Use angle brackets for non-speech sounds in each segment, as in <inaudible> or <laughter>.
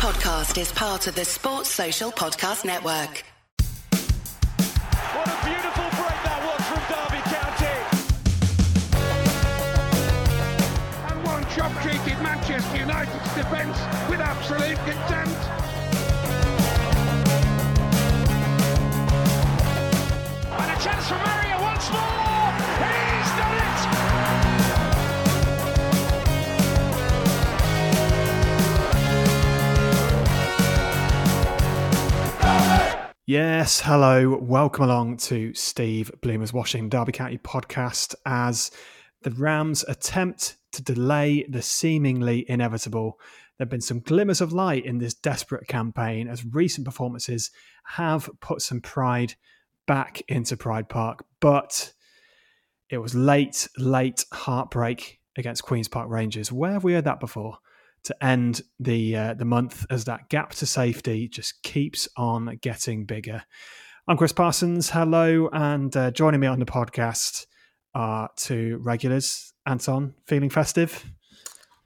podcast is part of the Sports Social Podcast Network. What a beautiful break that was from Derby County. and one job treated Manchester United's defence with absolute contempt. And a chance for Mario once more. Yes, hello. Welcome along to Steve Bloomer's Washington Derby County podcast as the Rams attempt to delay the seemingly inevitable. There have been some glimmers of light in this desperate campaign as recent performances have put some pride back into Pride Park, but it was late, late heartbreak against Queen's Park Rangers. Where have we heard that before? To end the uh, the month as that gap to safety just keeps on getting bigger. I'm Chris Parsons. Hello, and uh, joining me on the podcast are two regulars. Anton, feeling festive?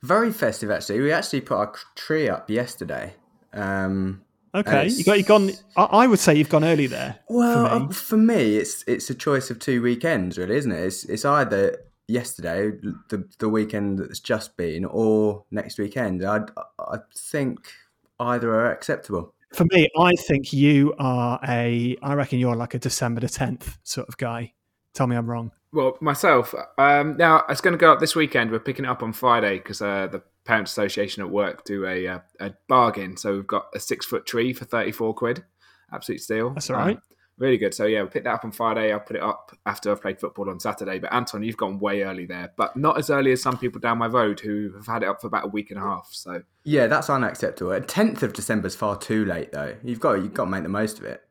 Very festive, actually. We actually put our tree up yesterday. Um, Okay, you got you gone. I, would say you've gone early there. well, for me. uh, for me, it's it's a choice of two weekends, really, isn't it? It's it's either yesterday, the the weekend that's just been, or next weekend. I I think either are acceptable. for me, I think you are a. I reckon you're like a December the tenth sort of guy. Tell me I'm wrong. Well, myself, um, now it's going to go up this weekend. We're picking it up on Friday because uh, the Parents Association at work do a, uh, a bargain. So we've got a six foot tree for 34 quid. Absolute steal. That's all right. Really good. So yeah, we'll pick that up on Friday. I'll put it up after I've played football on Saturday. But Anton, you've gone way early there, but not as early as some people down my road who have had it up for about a week and a half. So Yeah, that's unacceptable. A tenth of December is far too late, though. You've got you've got to make the most of it.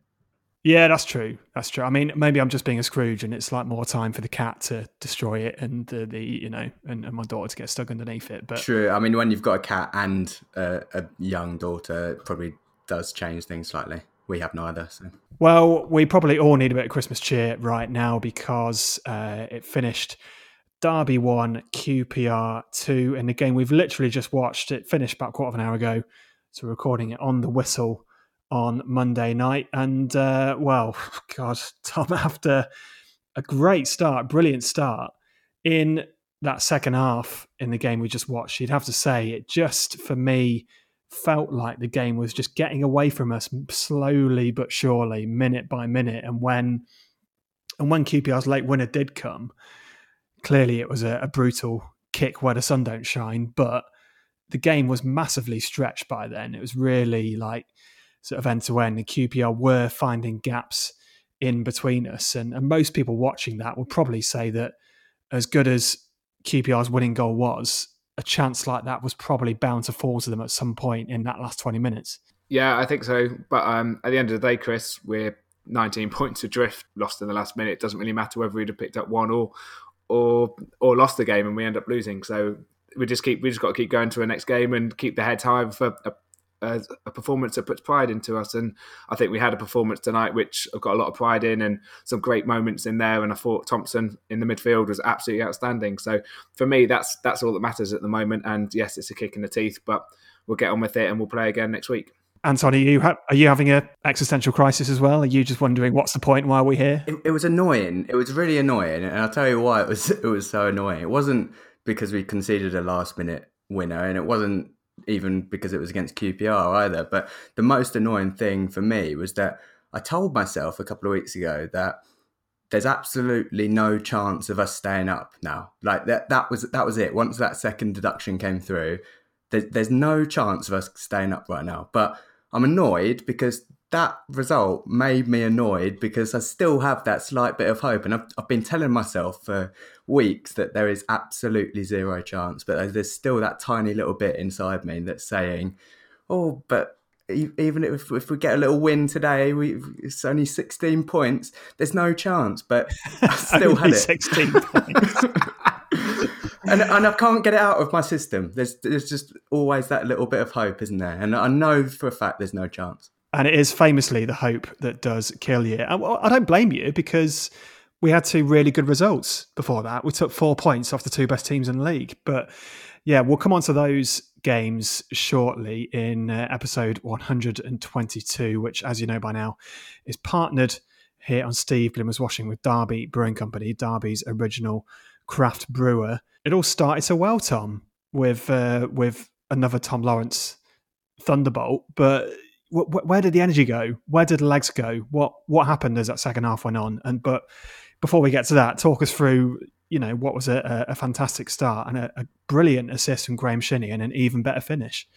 Yeah, that's true. That's true. I mean, maybe I'm just being a Scrooge, and it's like more time for the cat to destroy it, and the, the you know, and, and my daughter to get stuck underneath it. But True. I mean, when you've got a cat and a, a young daughter, it probably does change things slightly. We have neither, so. well, we probably all need a bit of Christmas cheer right now because uh, it finished Derby one, QPR two, in the game we've literally just watched. It finished about a quarter of an hour ago, so we're recording it on the whistle on Monday night. And uh, well, <laughs> God, Tom, <laughs> after a great start, brilliant start in that second half in the game we just watched, you'd have to say it just for me felt like the game was just getting away from us slowly but surely, minute by minute. And when and when QPR's late winner did come, clearly it was a, a brutal kick where the sun don't shine. But the game was massively stretched by then. It was really like sort of end to end. And QPR were finding gaps in between us. And, and most people watching that would probably say that as good as QPR's winning goal was, a chance like that was probably bound to fall to them at some point in that last 20 minutes. Yeah, I think so. But um, at the end of the day, Chris, we're 19 <laughs> points adrift, lost in the last minute. It doesn't really matter whether we'd have picked up one or or or lost the game and we end up losing. So we just keep we just got to keep going to the next game and keep the heads high for a, a, a performance that puts pride into us. And I think we had a performance tonight which I've got a lot of pride in and some great moments in there. And I thought Thompson in the midfield was absolutely outstanding. So for me, that's that's all that matters at the moment. And yes, it's a kick in the teeth, but we'll get on with it and we'll play again next week. Anton, are you ha- are you having a existential crisis as well? Are you just wondering what's the point? Why are we here? It, it was annoying. It was really annoying, and I'll tell you why it was. <laughs> It was so annoying. It wasn't because we conceded a last minute winner, and it wasn't even because it was against QPR either. But the most annoying thing for me was that I told myself a couple of weeks ago that there's absolutely no chance of us staying up now. Like that. That was that was it. Once that second deduction came through, there's there's no chance of us staying up right now. But I'm annoyed because that result made me annoyed because I still have that slight bit of hope. And I've, I've been telling myself for weeks that there is absolutely zero chance, but there's still that tiny little bit inside me that's saying, oh, but even if, if we get a little win today, we it's only 16 points. There's no chance, but I <laughs> still had it. 16 <laughs> points. and, and I can't get it out of my system. There's there's just always that little bit of hope, isn't there? And I know for a fact there's no chance. And it is famously the hope that does kill you. And I don't blame you because we had two really good results before that. We took four points off the two best teams in the league. But yeah, we'll come on to those games shortly in uh, episode 122, which, as you know by now, is partnered here on Steve Bloomer's Washing with Derby Brewing Company, Derby's original craft brewer. It all started so well, Tom, with uh, with another Tom Lawrence thunderbolt. But wh- wh- where did the energy go? Where did the legs go? What what happened as that second half went on? And but before we get to that, talk us through you know what was a, a fantastic start and a, a, brilliant assist from Graham Shinnie and an even better finish.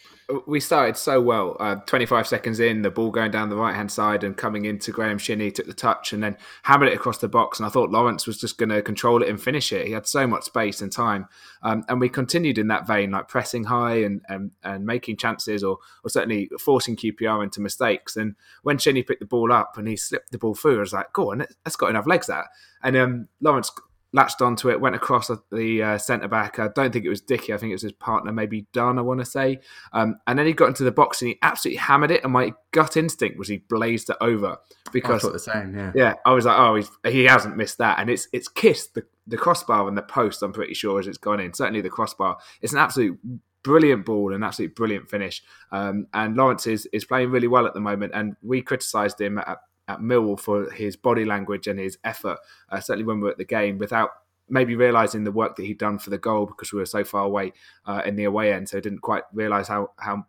We started so well. Uh, 25 seconds in, the ball going down the right hand side and coming into Graham Shinnie, took the touch and then hammered it across the box. And I thought Lawrence was just going to control it and finish it. He had so much space and time, um, and we continued in that vein, like pressing high and and, and making chances, or or certainly forcing QPR into mistakes. And when Shinnie picked the ball up and he slipped the ball through, I was like, "Go on, that's got enough legs." That and um, Lawrence latched onto it, went across the uh, centre back. I don't think it was Dickie. I think it was his partner, maybe Dunne. I want to say. Um, and then he got into the box and he absolutely hammered it. And my gut instinct was he blazed it over because I the same. Yeah, yeah. I was like, oh, he hasn't missed that, and it's it's kissed the the crossbar and the post. I'm pretty sure as it's gone in. Certainly the crossbar. It's an absolute brilliant ball and absolutely brilliant finish. Um, and Lawrence is, is playing really well at the moment. And we criticised him at, at Millwall for his body language and his effort, uh, certainly when we were at the game, without maybe realizing the work that he'd done for the goal because we were so far away uh, in the away end. So I didn't quite realize how how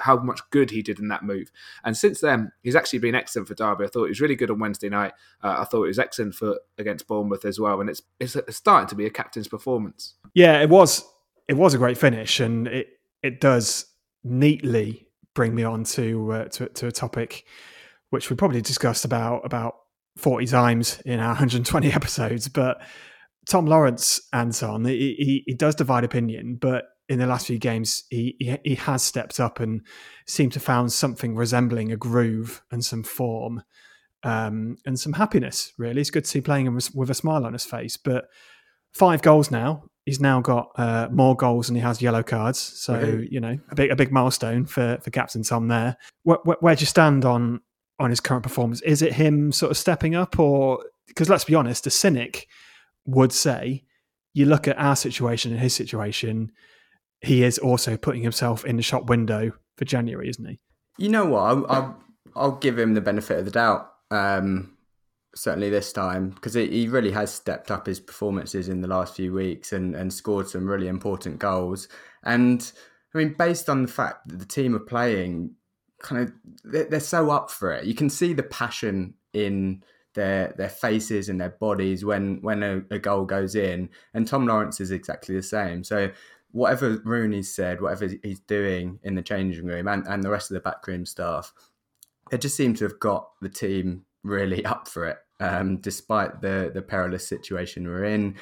how much good he did in that move. And since then, he's actually been excellent for Derby. I thought he was really good on Wednesday night. Uh, I thought he was excellent for against Bournemouth as well. And it's it's starting to be a captain's performance. Yeah, it was it was a great finish, and it it does neatly bring me on to uh, to, to a topic which we probably discussed about about 40 times in our <laughs> 120 episodes. But Tom Lawrence, Anton, he, he, he does divide opinion, but in the last few games, he, he, he has stepped up and seemed to found something resembling a groove and some form um, and some happiness. Really, it's good to see playing with a smile on his face. But five goals now. He's now got uh, more goals than he has yellow cards. So you know, a big a big milestone for for Captain Tom there. Where, where, where do you stand on on his current performance? Is it him sort of stepping up, or because let's be honest, a cynic would say, you look at our situation and his situation, he is also putting himself in the shop window for January, isn't he? You know what? I'll, I'll, I'll give him the benefit of the doubt. Um, certainly this time because he really has stepped up his performances in the last few weeks and, and scored some really important goals. And I mean, based on the fact that the team are playing kind of they're, they're so up for it. You can see the passion in their their faces and their bodies when when a, a, goal goes in. And Tom Lawrence is exactly the same. So whatever Rooney said, whatever he's doing in the changing room and, and the rest of the backroom staff, they just seem to have got the team really <laughs> up for it, um, despite the the perilous situation we're in.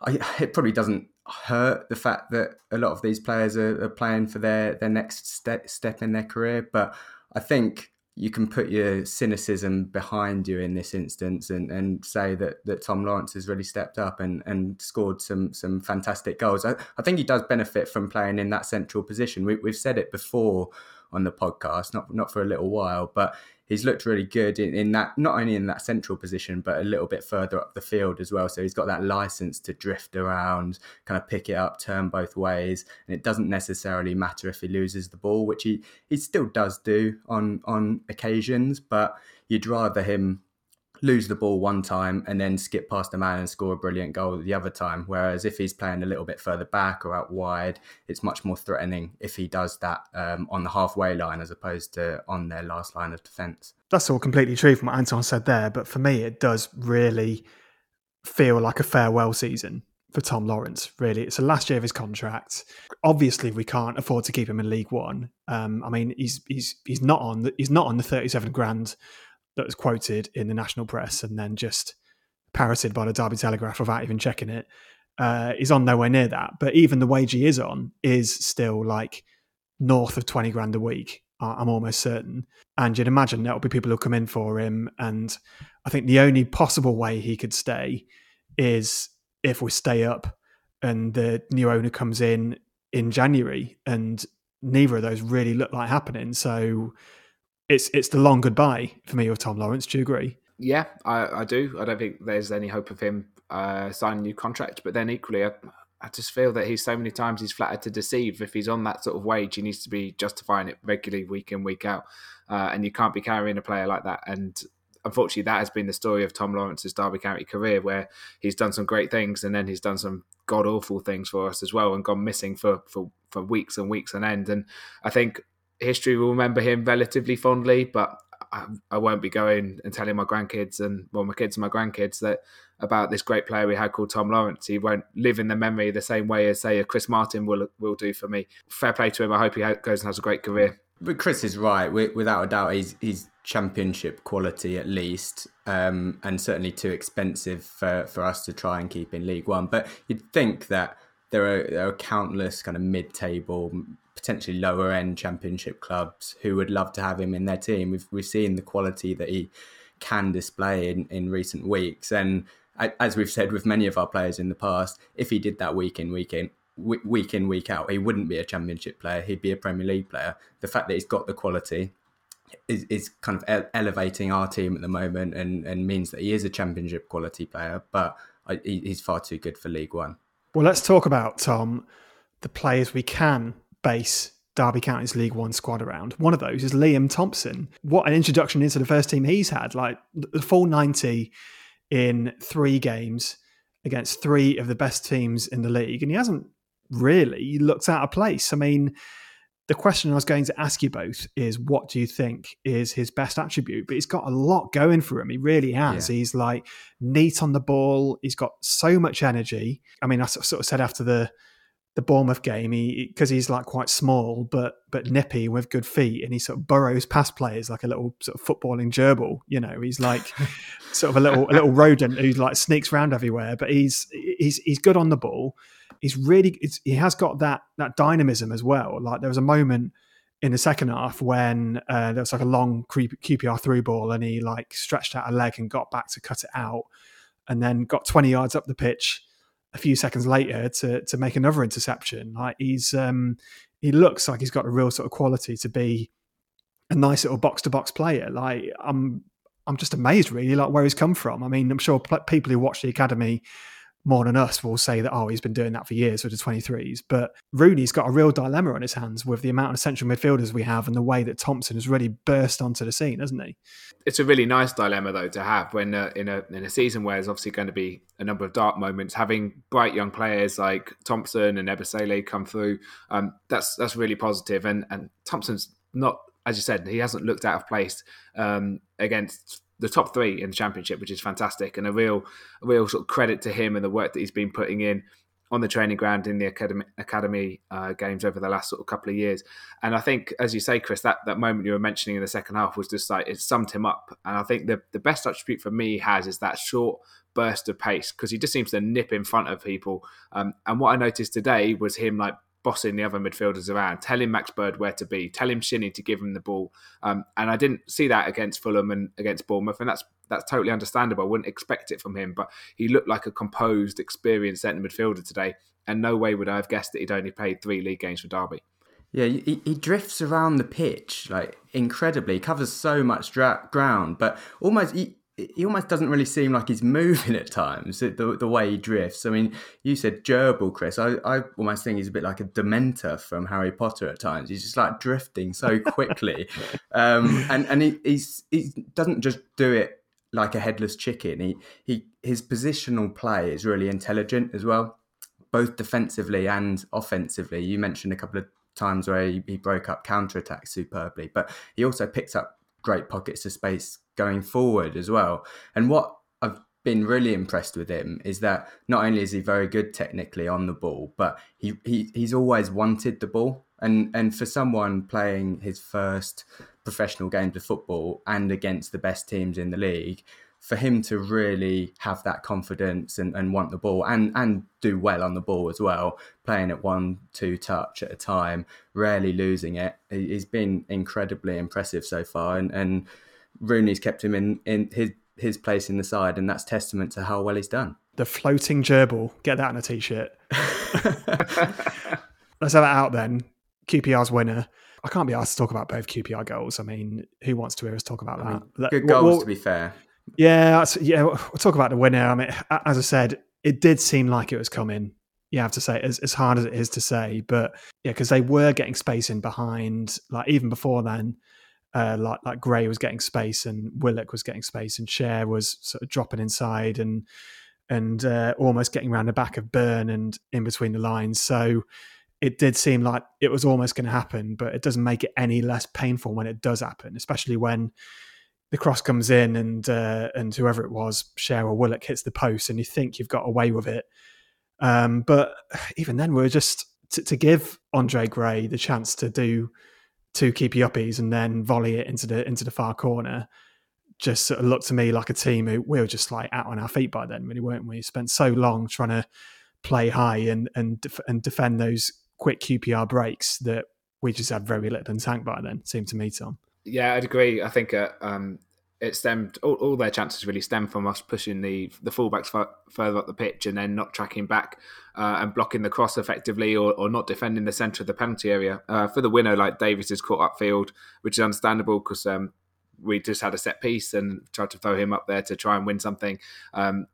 I, it probably doesn't hurt the fact that a lot of these players are, are playing for their their next step step in their career. But I think you can put your cynicism behind you in this instance and, and say that, that Tom Lawrence has really stepped up and, and scored some some fantastic goals. I, I think he does benefit from playing in that central position. We, we've said it before on the podcast, not not for a little while, but he's looked really good in, in that not only in that central position but a little bit further up the field as well. So he's got that license to drift around kind of pick it up turn both ways. And it doesn't necessarily matter if he loses the ball which he he still does do on on occasions but you'd rather him lose the ball one time and then skip past the man and score a brilliant goal the other time. Whereas if he's playing a little bit further back or out wide, it's much more threatening if he does that um, on the halfway line as opposed to on their last line of defence. That's all completely true from what Anton said there. But for me, it does really feel like a farewell season for Tom Lawrence. Really, it's the last year of his contract. Obviously, we can't afford to keep him in League One. Um, I mean, he's he's he's not on the, he's not on the thirty-seven grand that was quoted in the national press and then just parroted by the Derby Telegraph without even checking it uh, is on nowhere near that. But even the wage he is on is still like north of 20 grand a week. I'm almost certain. And you'd imagine there'll be people who'll come in for him. And I think the only possible way he could stay is if we stay up and the new owner comes in in January. And neither of those really look like happening. So it's it's the long goodbye for me with Tom Lawrence. Do you agree? Yeah, I, I do. I don't think there's any hope of him uh, signing a new contract. But then equally, I, I just feel that he's so many times he's flattered to deceive. If he's on that sort of wage, he needs to be justifying it regularly, week in, week out. Uh, and you can't be carrying a player like that. And unfortunately, that has been the story of Tom Lawrence's Derby County career, where he's done some great things and then he's done some god awful things for us as well, and gone missing for for for weeks and weeks on end. And I think history will remember him relatively fondly, but I, I, won't be going and telling my grandkids and well, my kids and my grandkids that about this great player we had called Tom Lawrence. He won't live in the memory the same way as say a Chris Martin will will do for me. Fair play to him. I hope he goes and has a great career. But Chris is right. Without a doubt, he's he's championship quality at least, um, and certainly too expensive for, for us to try and keep in League One. But you'd think that there are, there are countless kind of mid-table, potentially lower end championship clubs who would love to have him in their team. We've we've seen the quality that he can display in, in recent weeks, and as we've said with many of our players in the past, if he did that week in week in week in week out, he wouldn't be a championship player. He'd be a Premier League player. The fact that he's got the quality is, is kind of elevating our team at the moment, and, and means that he is a championship quality player. But he's far too good for League One. Well, let's talk about Tom the players we can base Derby County's League One squad around. One of those is Liam Thompson. What an introduction into the first team he's had! Like the full ninety in three games against three of the best teams in the league, and he hasn't really looked out of place. I mean, the question I was going to ask you both is what do you think is his best attribute? But he's got a lot going for him. He really has. Yeah. He's like neat on the ball. He's got so much energy. I mean, I sort of said after the the Bournemouth game, he because he's like quite small but but nippy with good feet, and he sort of burrows past players like a little sort of footballing gerbil. You know, he's like <laughs> sort of a little a little rodent who like sneaks around everywhere. But he's he's he's good on the ball he's really he has got that that dynamism as well. Like there was a moment in the second half when uh, there was like a long QPR through ball and he like stretched out a leg and got back to cut it out, and then got twenty yards up the pitch a few seconds later to to make another interception. Like he's um, he looks like he's got a real sort of quality to be a nice little box to box player. Like I'm I'm just amazed really like where he's come from. I mean, I'm sure people who watch the academy more than us will say that, oh, he's been doing that for years with the 23s. But Rooney's got a real dilemma on his hands with the amount of central midfielders we have and the way that Thompson has really burst onto the scene, hasn't he? It's a really nice dilemma, though, to have when uh, in, a, in a season where there's obviously going to be a number of dark moments, having bright young players like Thompson and Ebosele come through, um, that's that's really positive. And, and Thompson's not, as you said, he hasn't looked out of place um, against the top three in the championship, which is fantastic and a real, a real sort of credit to him and the work that he's been putting in on the training ground in the academy, academy uh, games over the last sort of couple of years. And I think, as you say, Chris, that, that moment you were mentioning in the second half was just like it summed him up. And I think the, the best attribute for me he has is that short burst of pace because he just seems to nip in front of people. Um, and what I noticed today was him like bossing the other midfielders around, telling Max Bird where to be, telling Shinnie to give him the ball. Um, and I didn't see that against Fulham and against Bournemouth, and that's that's totally understandable. I wouldn't expect it from him, but he looked like a composed, experienced centre midfielder today, and no way would I have guessed that he'd only played three league games for Derby. Yeah, he, he drifts around the pitch like incredibly. He covers so much dra- ground, but almost he almost doesn't really seem like he's moving at times. The, the way he drifts. I mean, you said gerbil, Chris. I, I almost think he's a bit like a Dementor from Harry Potter at times. He's just like drifting so <laughs> quickly, um, and and he he's, he doesn't just do it like a headless chicken. He he his positional play is really intelligent as well, both defensively and offensively. You mentioned a couple of times where he, he broke up counter attacks superbly, but he also picks up great pockets of space going forward as well. And what I've been really impressed with him is that not only is he very good technically on the ball, but he, he he's always wanted the ball. And and for someone playing his first professional games of football and against the best teams in the league, for him to really have that confidence and, and want the ball and, and do well on the ball as well, playing at one, two touch at a time, rarely losing it, he's been incredibly impressive so far. And, and Rooney's kept him in, in his, his place in the side, and that's testament to how well he's done. The floating gerbil, get that on a t shirt. <laughs> Let's have it out then. QPR's winner. I can't be asked to talk about both QPR goals. I mean, who wants to hear us talk about I mean, that? Good goals, well, to be fair. Yeah, yeah. We'll talk about the winner. I mean, as I said, it did seem like it was coming You have to say as as hard as it is to say, but yeah, because they were getting space in behind. Like even before then, uh, like like Gray was getting space and Willock was getting space and Chair was sort of dropping inside and and uh, almost getting around the back of Byrne and in between the lines. So it did seem like it was almost going to happen, but it doesn't make it any less painful when it does happen, especially when the cross comes in and uh, and whoever it was, Chair or Willock hits the post, and you think you've got away with it. Um, but <sighs> even then, we are just to, to give Andre Gray the chance to do two keepy uppies and then volley it into the into the far corner just sort of looked to me like a team who we were just like out on our feet by then, really, weren't we? Spent so long trying to play high and and def- and defend those quick QPR breaks that we just had very little in tank by then. Seemed to me, Tom. Yeah, I'd agree. I think uh, um, it stemmed all, all, their chances really stem from us pushing the the fullbacks f- further up the pitch and then not tracking back uh, and blocking the cross effectively or, or not defending the centre of the penalty area. Uh, for the winner, like Davies is caught upfield, which is understandable because um, we just had a set piece and tried to throw him up there to try and win something. Um,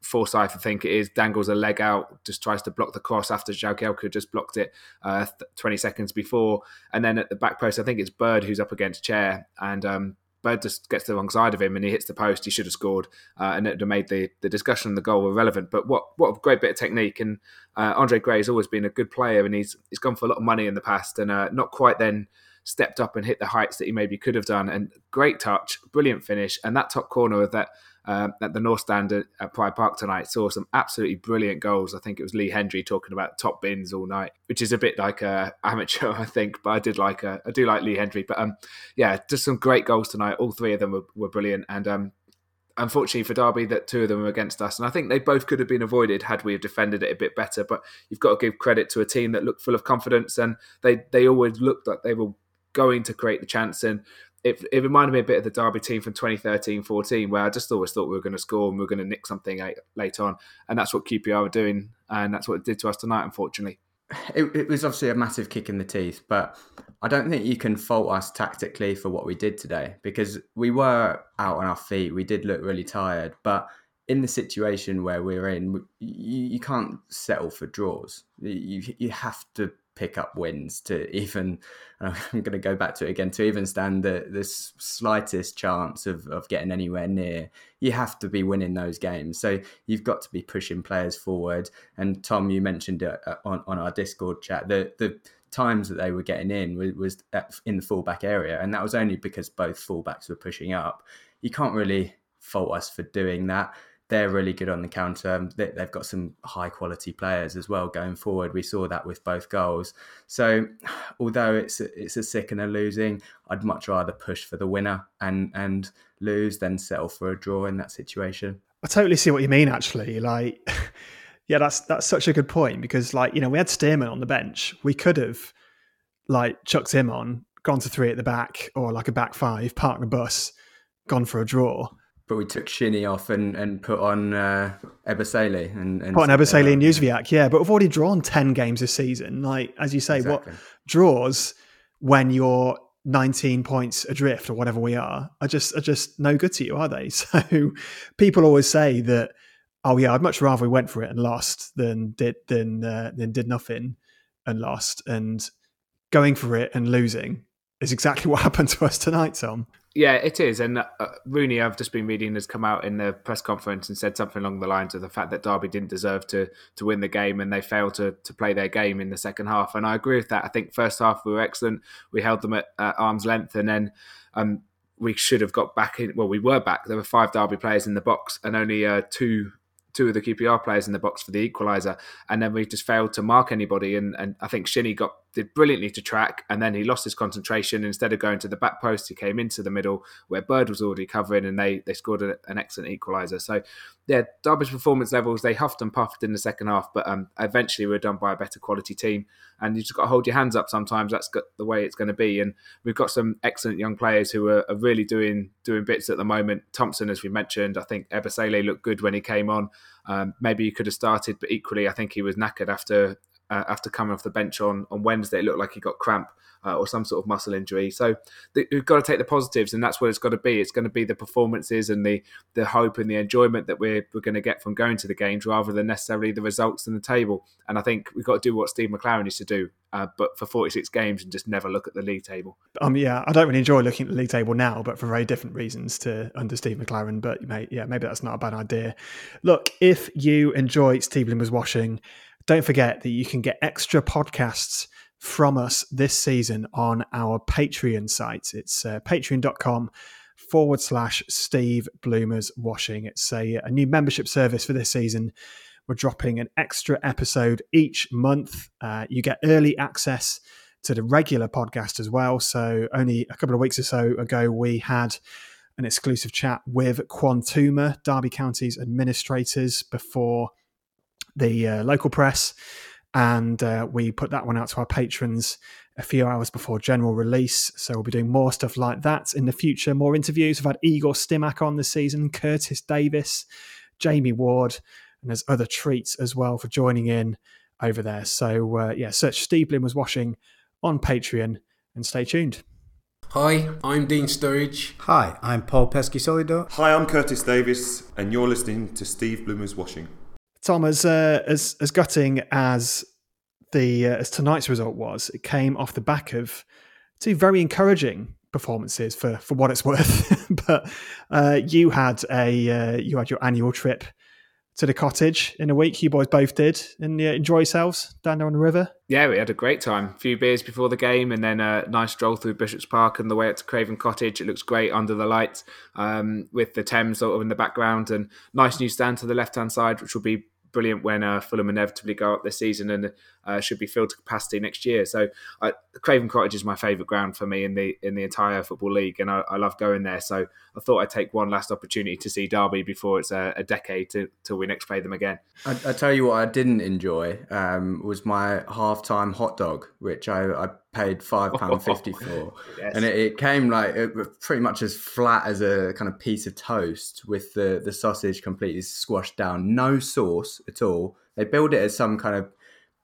Forsyth, I think it is, dangles a leg out, just tries to block the cross after Jagielka just blocked it uh, 20 seconds before. And then at the back post, I think it's Bird who's up against Chair, and um, Bird just gets to the wrong side of him and he hits the post. He should have scored, uh, and it would have made the, the discussion and the goal irrelevant. But what what a great bit of technique! And uh, Andre Gray has always been a good player, and he's he's gone for a lot of money in the past, and uh, not quite then stepped up and hit the heights that he maybe could have done. And great touch, brilliant finish, and that top corner of that um, at the North Stand at Pride Park tonight saw some absolutely brilliant goals. I think it was Lee Hendrie talking about top bins all night, which is a bit like a amateur, <laughs> I think. But I did like a, I do like Lee Hendrie. But um, yeah, just some great goals tonight. All three of them were, were brilliant, and um, unfortunately for Derby, that two of them were against us, and I think they both could have been avoided had we have defended it a bit better. But you've got to give credit to a team that looked full of confidence, and they they always looked like they were going to create the chance. And it, it reminded me a bit of the Derby team from 2013 14, where I just always thought we were going to score and we were going to nick something late on. And that's what QPR were doing. And that's what it did to us tonight, unfortunately. It, it, was obviously a massive kick in the teeth, but I don't think you can fault us tactically for what we did today because we were out on our feet. We did look really tired, but in the situation where we're in, you, you can't settle for draws. You you have to pick up wins to even <laughs> I'm going to go back to it again to even stand the the slightest chance of, of getting anywhere near you have to be winning those games. So you've got to be pushing players forward. And Tom you mentioned it uh, on, on our discord chat the the times that they were getting in was, was in the fullback area. And that was only because both fullbacks were pushing up. You can't really fault us for doing that they're really good on the counter. Um, they've got some high quality players as well going forward. We saw that with both goals. So, <sighs> although it's a, it's a sick and a losing, I'd much rather push for the winner and and lose than settle for a draw in that situation. I totally see what you mean. Actually, like, <laughs> yeah, that's that's such a good point because, like, you know, we had Stearman on the bench. We could have like chucked him on, gone to three at the back or like a back five, parked the bus, gone for a draw but we took Shinnie off and, and put on uh, and, and put on Ebosele and Jozwiak, yeah. But we've already drawn ten games this season. Like as you say, exactly. what draws when you're 19 points adrift or whatever we are are just are just no good to you, are they? <laughs> So people always say that, oh yeah, I'd much rather we went for it and lost than did than uh, than did nothing and lost. And going for it and losing is exactly <laughs> what happened to us tonight, Tom. Yeah, it is. And uh, Rooney, I've just been reading, has come out in the press conference and said something along the lines of the fact that Derby didn't deserve to to win the game and they failed to to play their game in the second half. And I agree with that. I think first half we were excellent. We held them at uh, arm's length, and then um, we should have got back in. Well, we were back. There were five Derby players in the box and only uh, two two of the QPR players in the box for the equaliser, and then we just failed to mark anybody. And, and I think Shinnie got did brilliantly to track, and then he lost his concentration. Instead of going to the back post, he came into the middle where Bird was already covering, and they they scored a, an excellent equaliser. So, yeah, Derby's performance levels they huffed and puffed in the second half, but um, eventually we were done by a better quality team. And you just got to hold your hands up. Sometimes that's the way it's going to be. And we've got some excellent young players who are, are really doing doing bits at the moment. Thompson, as we mentioned, I think Ebosele looked good when he came on. Um, maybe he could have started, but equally, I think he was knackered after uh, after coming off the bench on on Wednesday. It looked like he got cramp uh, or some sort of muscle injury. So th- we've got to take the positives, and that's what it's got to be. It's going to be the performances and the the hope and the enjoyment that we're we're going to get from going to the games, rather than necessarily the results in the table. And I think we've got to do what Steve McClaren used to do, uh, but for 46 games and just never look at the league table. Um, yeah, I don't really enjoy looking at the league table now, but for very different reasons to under Steve McClaren. But mate, yeah, maybe that's not a bad idea. Look, if you enjoy Steve Bloomer's washing, don't forget that you can get extra podcasts from us this season on our Patreon site. It's uh, patreon.com forward slash Steve Bloomers Washing. It's a, a new membership service for this season. We're dropping an extra episode each month. Uh, you get early access to the regular podcast as well. So, only a couple of weeks or so ago, we had an exclusive chat with Quantuma, Derby County's administrators, before the uh, local press and uh, we put that one out to our patrons a few hours before general release. So we'll be doing more stuff like that in the future. More interviews. We've had Igor Stimac on this season, Curtis Davies, Jamie Ward, and there's other treats as well for joining in over there. So uh, yeah, search Steve was washing on Patreon and stay tuned. Hi, I'm Dean Sturridge. Hi, I'm Paul Peschisolido. Hi, I'm Curtis Davies, and you're listening to Steve Bloomer's Washing. Tom, as uh, as as gutting as the uh, as tonight's result was, it came off the back of two very encouraging performances for for what it's <laughs> worth. but uh, you had a uh, you had your annual trip to the cottage in a week. You boys both did, and uh, enjoy yourselves down there on the river. Yeah, we had a great time. A few beers before the game, and then a nice stroll through Bishop's Park and the way up to Craven Cottage. It looks great under the lights, um, with the Thames sort of in the background, and nice new stand to the left hand side, which will be brilliant when uh, Fulham inevitably go up this season and uh, should be filled to capacity next year. So uh, Craven Cottage is my favourite ground for me in the in the entire football league, and I, I, love going there. So I thought I'd take one last opportunity to see Derby before it's a, a decade to, till we next play them again. I, I tell you what, I didn't enjoy um, was my half time hot dog, which I, I paid five pound <laughs> fifty for, yes. and it, it, came like it pretty much as flat as a kind of piece of toast with the the sausage completely squashed down, no sauce at all. They build it as some kind of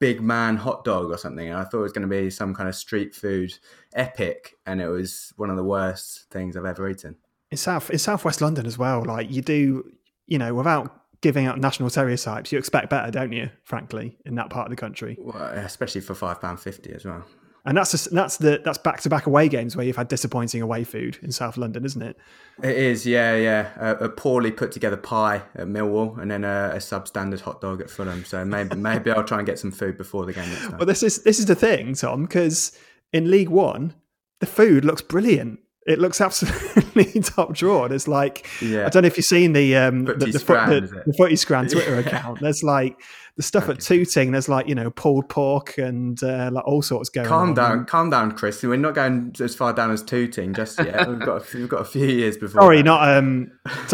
big man hot dog or something, and I thought it was going to be some kind of street food epic, and it was one of the worst things I've ever eaten. In south in southwest London as well, like you do, you know, without giving out national stereotypes, you expect better, don't you? Frankly, in that part of the country, well, especially for five pound fifty as well. And that's just, that's the that's back to back away games where you've had disappointing away food in South London, isn't it? It is, yeah, yeah. A, a poorly put together pie at Millwall, and then a, a substandard hot dog at Fulham. So maybe <laughs> maybe I'll try and get some food before the game next. Well, this is this is the thing, Tom, because in League One, the food looks brilliant. It looks absolutely <laughs> top drawer. It's like yeah. I don't know if you've seen the um, the, the, Scran, the, the Footy Scran <laughs> Twitter account. There's like the stuff okay. at Tooting, there's like you know pulled pork and uh, like all sorts going. Calm on. down, calm down, Chris. We're not going as far down as Tooting just yet. <laughs> we've got a, we've got a few years before. Sorry, that. not um,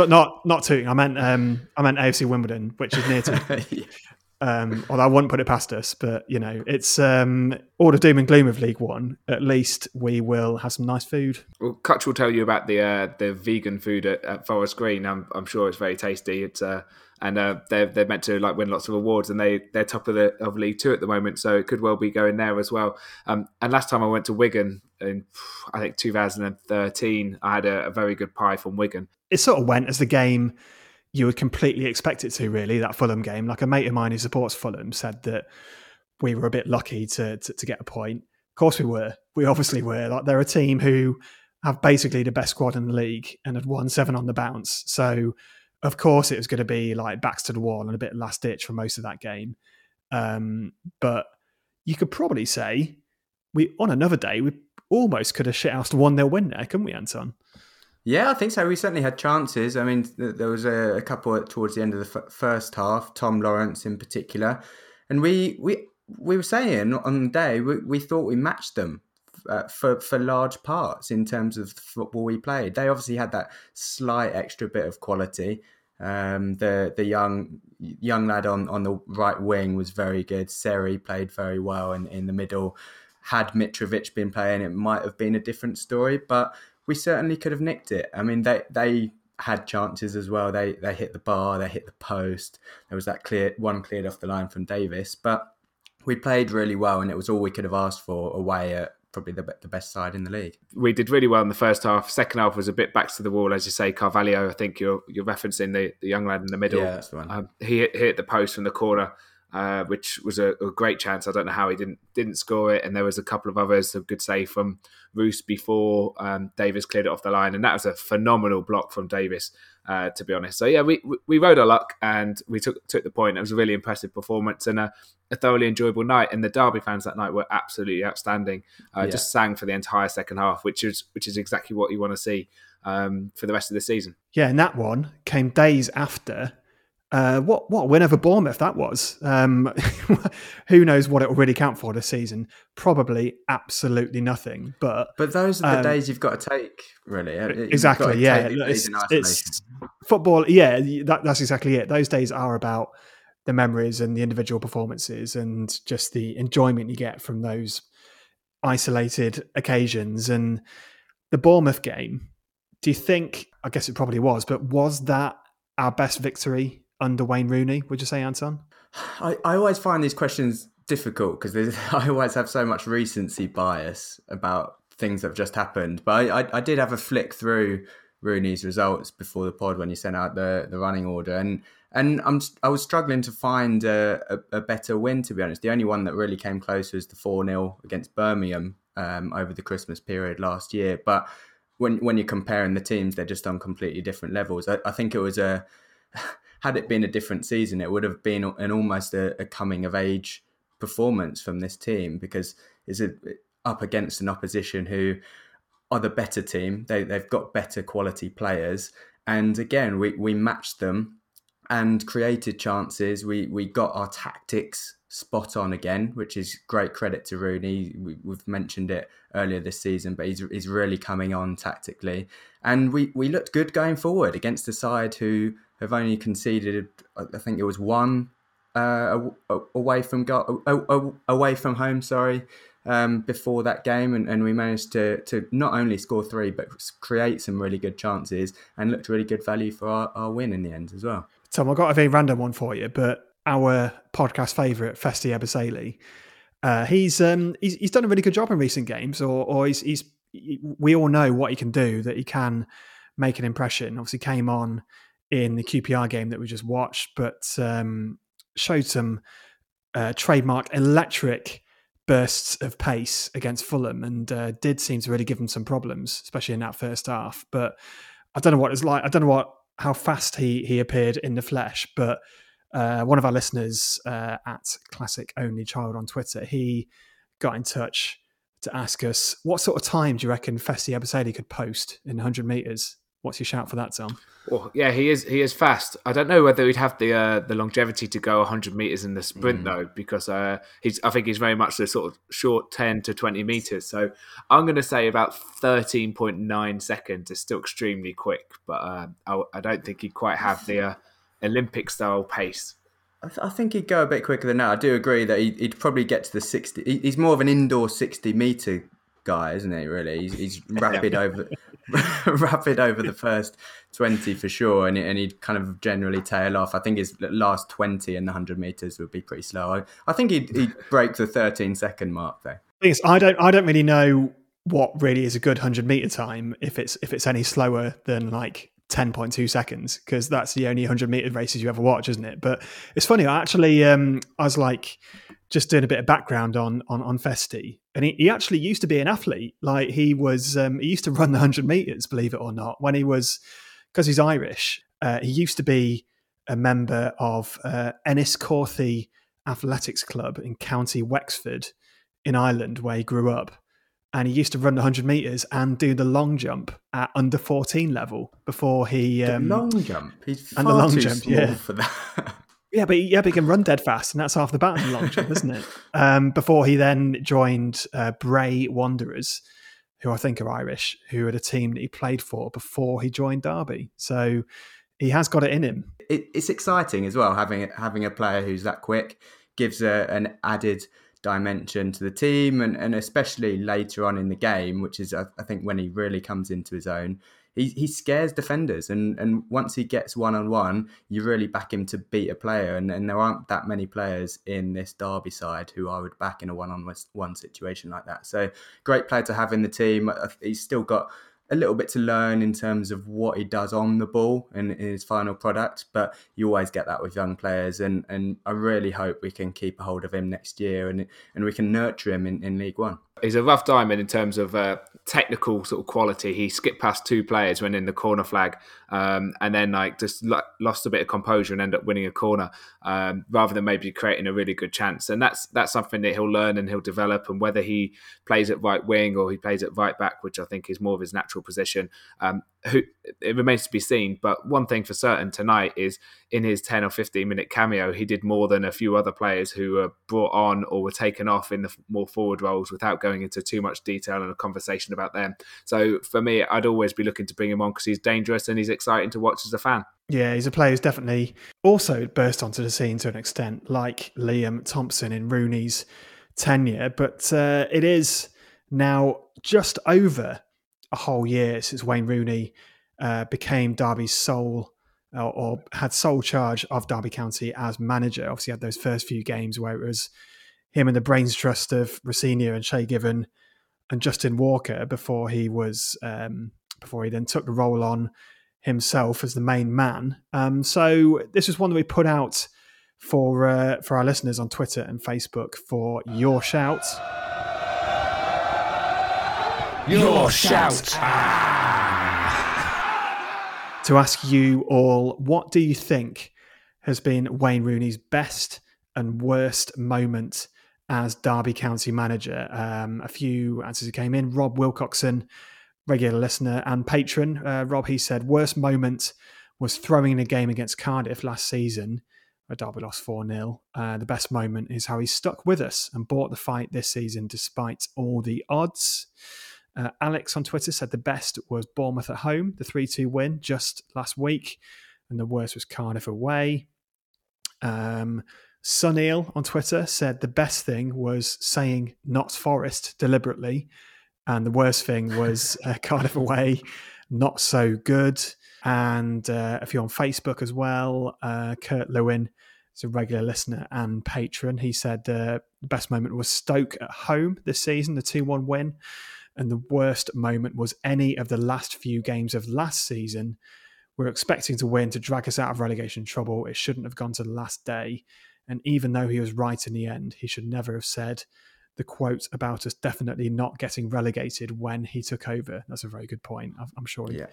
not not Tooting. I meant um, I meant AFC Wimbledon, which is near to. yeah. Um, although I wouldn't put it past us, but you know, it's um, all the doom and gloom of League One. At least we will have some nice food. Well, Kutch will tell you about the uh, the vegan food at, at Forest Green. I'm, I'm sure it's very tasty. It's uh, and uh, they're they're meant to like win lots of awards, and they they're top of the of League Two at the moment, so it could well be going there as well. Um, and last time I went to Wigan in I think 2013, I had a, a very good pie from Wigan. It sort of went as the game you would completely expect it to. Really, that Fulham game. Like a mate of mine who supports Fulham said that we were a bit lucky to, to, to get a point. Of course, we were. We obviously were. Like they're a team who have basically the best squad in the league and had won seven on the bounce. So of course it was going to be like backs to the wall and a bit last ditch for most of that game. Um, but you could probably say we on another day we almost could have shit housed a one 0 win there, couldn't we, Anton? Yeah, I think so. We certainly had chances. I mean, there was a, couple towards the end of the f- first half. Tom Lawrence in particular, and we we we were saying on the day we, we thought we matched them uh, for for large parts in terms of the football we played. They obviously had that slight extra bit of quality. Um, the the young young lad on, on the right wing was very good. Seri played very well in, in the middle. Had Mitrovic been playing, it might have been a different story, but we certainly could have nicked it. I mean, they they had chances as well. They they hit the bar, they hit the post. There was that clear one cleared off the line from Davies, but we played really well, and it was all we could have asked for away at probably the, the best side in the league. We did really well in the first half. Second half was a bit back to the wall, as you say. Carvalho, I think you're you're referencing the, the young lad in the middle. Yeah, that's the one. Um, he hit, hit the post from the corner. Uh, which was a, a, great chance. I don't know how he didn't didn't score it, and there was a couple of others, a good save from Roos before um, Davies cleared it off the line, and that was a phenomenal block from Davies, uh, to be honest. So yeah, we we rode our luck and we took took the point. It was a really impressive performance and a, a thoroughly enjoyable night. And the Derby fans that night were absolutely outstanding. Uh, yeah. Just sang for the entire second half, which is which is exactly what you want to see um, for the rest of the season. Yeah, and that one came days after uh, what what win over Bournemouth that was? Um, <laughs> who knows what it will really count for this season? Probably absolutely nothing. But but those are the um, days you've got to take, really. Exactly. Yeah, it's, it's, football. Yeah, that, that's exactly it. Those days are about the memories and the individual performances and just the enjoyment you get from those isolated occasions. And the Bournemouth game. Do you think? I guess it probably was, but was that our best victory under Wayne Rooney, would you say, Anton? I, I always find these questions difficult because <laughs> I always have so much recency bias about things that have just happened. But I, I, I, did have a flick through Rooney's results before the pod when you sent out the, the running order, and and I'm I was struggling to find a, a, a better win to be honest. The only one that really came close was the four 0 against Birmingham um, over the Christmas period last year. But when when you're comparing the teams, they're just on completely different levels. I, I think it was a <laughs> had it been a different season, it would have been an almost a, a coming of age performance from this team because it's a, up against an opposition who are the better team. They, they've got better quality players. And again, we, we matched them and created chances. We, we got our tactics spot on again, which is great credit to Rooney. We, have mentioned it earlier this season, but he's, he's really coming on tactically. And we, we looked good going forward against a side who have only conceded, I think it was one uh, away from go- away from home. Sorry, um, before that game, and, and we managed to to not only score three but create some really good chances and looked really good value for our, our win in the end as well. Tom, I've got a very random one for you, but our podcast favourite, Festy Ebosele, uh, he's um he's he's done a really good job in recent games, or or he's he's we all know what he can do that he can make an impression. Obviously, came on in the QPR game that we just watched, but um, showed some uh, trademark electric bursts of pace against Fulham and uh, did seem to really give them some problems, especially in that first half. But I don't know what it's like. I don't know what how fast he he appeared in the flesh, but uh, one of our listeners uh, at Classic Only Child on Twitter, he got in touch to ask us what sort of time do you reckon Festy Ebosele could post in 100 meters What's your shout for that, Tom? Well, yeah, he is he is fast. I don't know whether he'd have the uh, the longevity to go 100 meters in the sprint mm. though, because uh, he's I think he's very much the sort of short 10 to 20 meters. So I'm going to say about 13.9 seconds is still extremely quick, but uh, I, I, don't think he'd quite have the uh, Olympic style pace. I, th- I, think he'd go a bit quicker than that. I do agree that he'd, he'd probably get to the 60. He's more of an indoor 60 meter guy, isn't he? Really, he's, he's <laughs> rapid over <laughs> rapid over the first twenty for sure, and and he'd kind of generally tail off. I think his last twenty in the hundred meters would be pretty slow. I, I think he'd, he'd break the thirteen second mark though. I don't I don't really know what really is a good hundred meter time if it's if it's any slower than like 10.2 seconds because that's the only 100 meter races you ever watch isn't it but it's funny i actually um i was like just doing a bit of background on on on Festy, and he, he actually used to be an athlete. Like he was, um, he used to <laughs> run the hundred meters, believe it or not. When he was, because he's Irish, uh, he used to be a member of uh, Enniscorthy Athletics Club in County Wexford in Ireland, where he grew up. And he used to run the 100 meters and do the long jump at under 14 level before he. Um, the long jump? He's far and the long too jump, small yeah. for that. <laughs> Yeah, but yeah, but he can run dead fast, and that's half the battle in long jump, isn't it? <laughs> Um, before he then joined uh, Bray Wanderers, who I think are Irish, who are the team that he played for before he joined Derby. So he has got it in him. It, it's exciting as well having having a player who's that quick gives a, an added dimension to the team, and, and especially later on in the game, which is I, I think when he really comes into his own. He, he scares defenders, and, and once he gets one on one, you really back him to beat a player. And, and there aren't that many players in this Derby side who I would back in a one on one situation like that. So, great player to have in the team. He's still got a little bit to learn in terms of what he does on the ball and his final product, but you always get that with young players, and, and I really hope we can keep a hold of him next year and and we can nurture him in, in League One. He's a rough diamond in terms of uh, technical sort of quality. He skipped past two players when in the corner flag, um, and then like just lo- lost a bit of composure and ended up winning a corner um, rather than maybe creating a really good chance. And that's that's something that he'll learn and he'll develop. And whether he plays at right wing or he plays at right back, which I think is more of his natural position, um, who it remains to be seen. But one thing for certain tonight is in his 10 or 15 minute cameo, he did more than a few other players who were brought on or were taken off in the more forward roles without going into too much detail and a conversation about them. So for me, I'd always be looking to bring him on because he's dangerous and he's exciting to watch as a fan. Yeah, he's a player who's definitely also burst onto the scene to an extent, like Liam Thompson in Rooney's tenure. But uh, it is now just over a whole year since Wayne Rooney uh, became Derby's sole or, or, had sole charge of Derby County as manager. Obviously, had those first few games where it was him and the brains trust of Rosenior and Shay Given and Justin Walker before he was um, before he then took the role on himself as the main man. Um, so this was one that we put out for uh, for our listeners on Twitter and Facebook for your shout. Your shout. To ask you all, what do you think has been Wayne Rooney's best and worst moment as Derby County manager? Um, a few answers came in. Rob Wilcoxon, regular listener and patron. Uh, Rob, he said, worst moment was throwing in a game against Cardiff last season where Derby lost 4 0. Uh, the best moment is how he stuck with us and bought the fight this season despite all the odds. Uh, Alex on Twitter said the best was Bournemouth at home, the 3 2 win just last week, and the worst was Cardiff away. Um, Sunil on Twitter said the best thing was saying not Forest deliberately, and the worst thing was <laughs> uh, Cardiff away, not so good. And uh, if you're on Facebook as well, uh, Kurt Lewin is a regular listener and patron. He said uh, the best moment was Stoke at home this season, the 2 1 win and the worst moment was any of the last few games of last season. We're expecting to win to drag us out of relegation trouble. It shouldn't have gone to the last day. And even though he was right in the end, he should never have said the quote about us definitely not getting relegated when he took over. That's a very good point. I'm sure he yeah.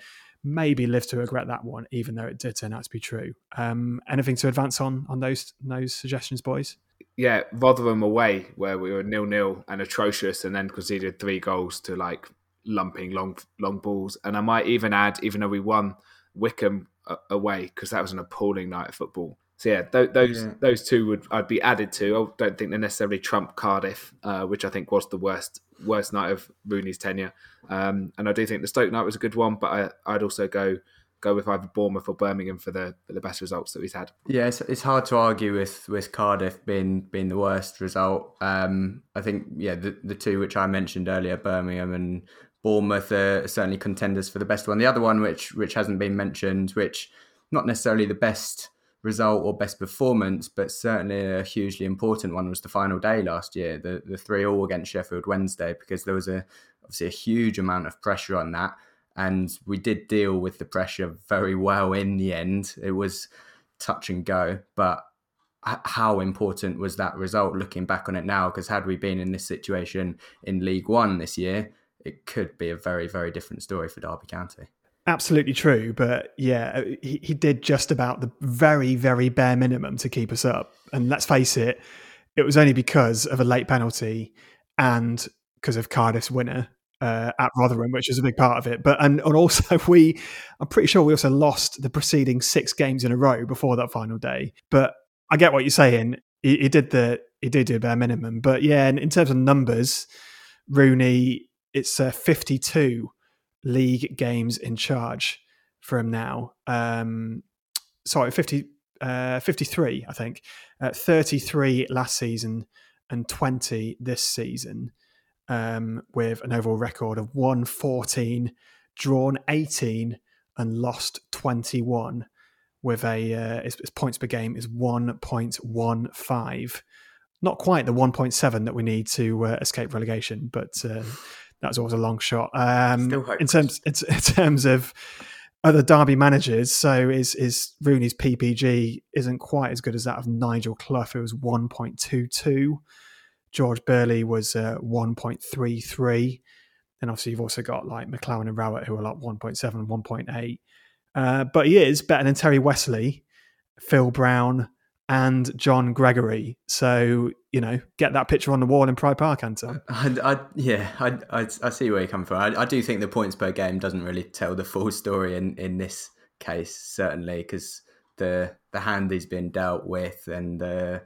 maybe lived to regret that one, even though it did turn out to be true. Um, anything to advance on on those those suggestions, boys? Yeah, Rotherham away where we were nil nil and atrocious, and then conceded three goals to like lumping long long balls. And I might even add, even though we won Wycombe away because that was an appalling night of football. So yeah, th- those yeah. those two would I'd be added to. I don't think they necessarily trump Cardiff, uh, which I think was the worst worst night of Rooney's tenure. Um, and I do think the Stoke night was a good one, but I, I'd also go go with either Bournemouth or Birmingham for the for the best results that he's had. Yeah, it's, it's hard to argue with with Cardiff being being the worst result. Um, I think yeah, the the two which I mentioned earlier, Birmingham and Bournemouth, are certainly contenders for the best one. The other one, which which hasn't been mentioned, which not necessarily the best result or best performance, but certainly a hugely important one was the final day last year, the the three all against Sheffield Wednesday, because there was a obviously a huge amount of pressure on that and we did deal with the pressure very well in the end. It was touch and go, but how important was that result looking back on it now? Because had we been in this situation in League One this year, it could be a very, very different story for Derby County. Absolutely true, but yeah, uh, he, he did just about the very, very bare minimum to keep us up. And let's face it, it was only because of a late penalty and because of Cardiff's winner uh, at Rotherham, which is a big part of it. But and, and also <laughs> we, I'm pretty sure we also lost the preceding six games in a row before that final day. But I get what you're saying. He, he did the he did do a bare minimum. But yeah, in, in terms of numbers, Rooney, it's uh, 52 league games in charge for him now. Um, sorry, 50, uh, 53, I think. Uh, 33 last season and 20 this season, um, with an overall record of 114, drawn 18, and lost 21, with a uh, his, his points per game is 1.15. Not quite the 1.7 that we need to uh, escape relegation, but uh, that's always a long shot. Um, in terms in, in terms of other Derby managers, so is is Rooney's PPG isn't quite as good as that of Nigel Clough. It was one point two two. George Burley was uh, one point three three. And obviously, you've also got like McClaren and Rowett who are like 1.7, 1.8. Uh, but he is better than Terry Westley, Phil Brown, and John Gregory. So you know, get that picture on the wall in Pride Park, Anton. I, I, yeah, I, I, I, see where you come from. I, I, do think the points per game doesn't really tell the full story in, in this case, certainly, because the the hand he's been dealt with and the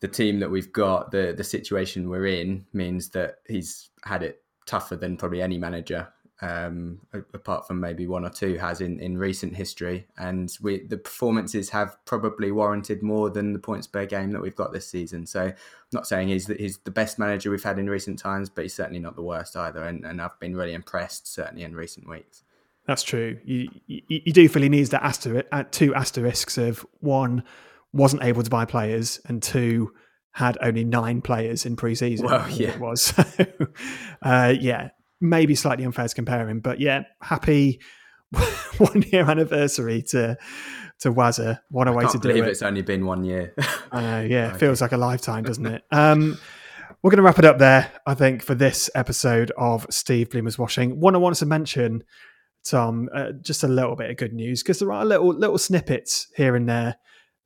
the team that we've got, the the situation we're in means that he's had it tougher than probably any manager um, apart from maybe one or two, has in, in recent history. And we the performances have probably warranted more than the points per game that we've got this season. So I'm not saying he's the, he's the best manager we've had in recent times, but he's certainly not the worst either. And, and I've been really impressed, certainly in recent weeks. That's true. You, you, you do feel he needs that asterisk, uh, two asterisks of one, wasn't able to buy players, and two, had only nine players in pre-season. Well, yeah, it was. <laughs> uh, yeah, maybe slightly unfair to compare him, but yeah, happy <laughs> one year anniversary to to Wazza. What a way to do it! It's only been one year. <laughs> uh, yeah, okay. feels like a lifetime, doesn't it? Um, we're going to wrap it up there, I think, for this episode of Steve Bloomer's Washing. One I wanted to mention, Tom, uh, just a little bit of good news because there are little little snippets here and there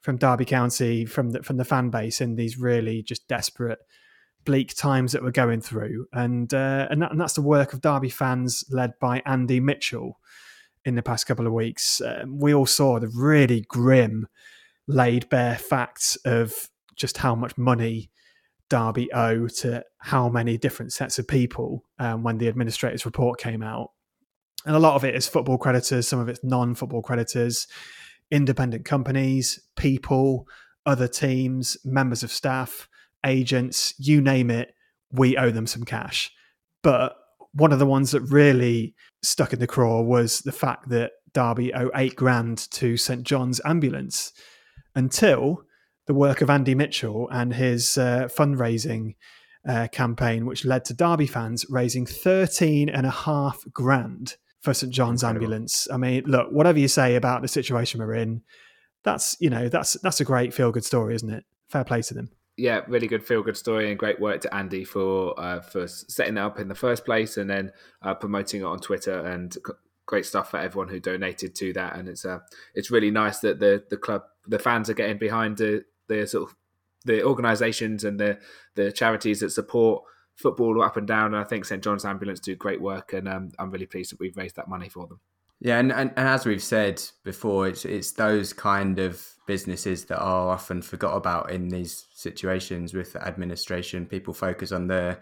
from Derby County, from the from the fan base in these really just desperate bleak times that we're going through, and uh, and, that, and that's the work of Derby fans led by Andy Mitchell in the past couple of weeks. Um, we all saw the really grim, laid bare facts of just how much money Derby owe to how many different sets of people um, when the administrator's report came out. And a lot of it is football creditors, some of it's non football creditors, independent companies, people, other teams, members of staff agents, you name it, we owe them some cash. But one of the ones that really stuck in the craw was the fact that Derby owe eight grand to St John's Ambulance until the work of Andy Mitchell and his uh, fundraising uh, campaign, which led to Derby fans raising 13 and a half grand for St John's Incredible. Ambulance. I mean, look, whatever you say about the situation we're in, that's you know that's that's a great feel good story, isn't it? Fair play to them yeah, really good feel good story and great work to Andy for uh, for setting that up in the first place and then uh, promoting it on Twitter and great stuff for everyone who donated to that. And it's uh, it's really nice that the the club the fans are getting behind the the sort of the organisations and the the charities that support football up and down. And I think St John's Ambulance do great work, and um, I'm really pleased that we've raised that money for them. Yeah, and, and, and as we've said before, it's it's those kind of businesses that are often forgot about in these situations with administration. People focus on the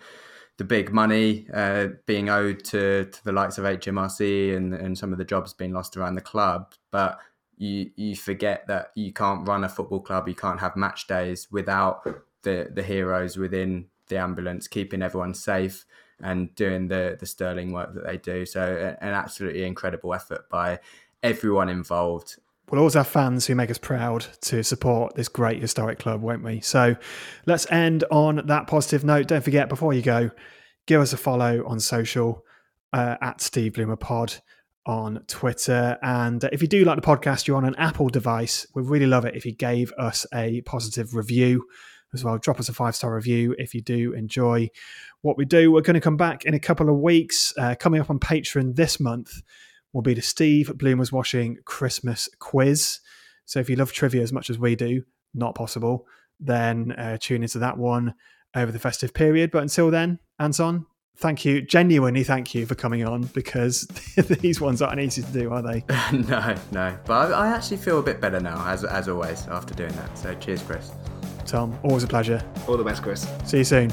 the big money uh, being owed to, to the likes of HMRC and, and some of the jobs being lost around the club, but you you forget that you can't run a football club, you can't have match days without the the heroes within the ambulance keeping everyone safe and doing the the sterling work that they do. So an absolutely incredible effort by everyone involved. We'll always have fans who make us proud to support this great historic club, won't we? So let's end on that positive note. Don't forget, before you go, give us a follow on social uh, at Steve Bloomer Pod on Twitter. And if you do like the podcast, you're on an Apple device, we'd really love it if you gave us a positive review as well. Drop us a five star review if you do enjoy what we do. We're going to come back in a couple of weeks. Uh, coming up on Patreon this month will be the Steve Bloomers Washing Christmas quiz. So if you love trivia as much as we do, not possible, then uh, tune into that one over the festive period. But until then, Anton, thank you, genuinely thank you for coming on because <laughs> these ones aren't easy to do, are they? <laughs> no, no. But I, I actually feel a bit better now, as, as always, after doing that. So cheers, Chris. Tom, always a pleasure. All the best, Chris. See you soon.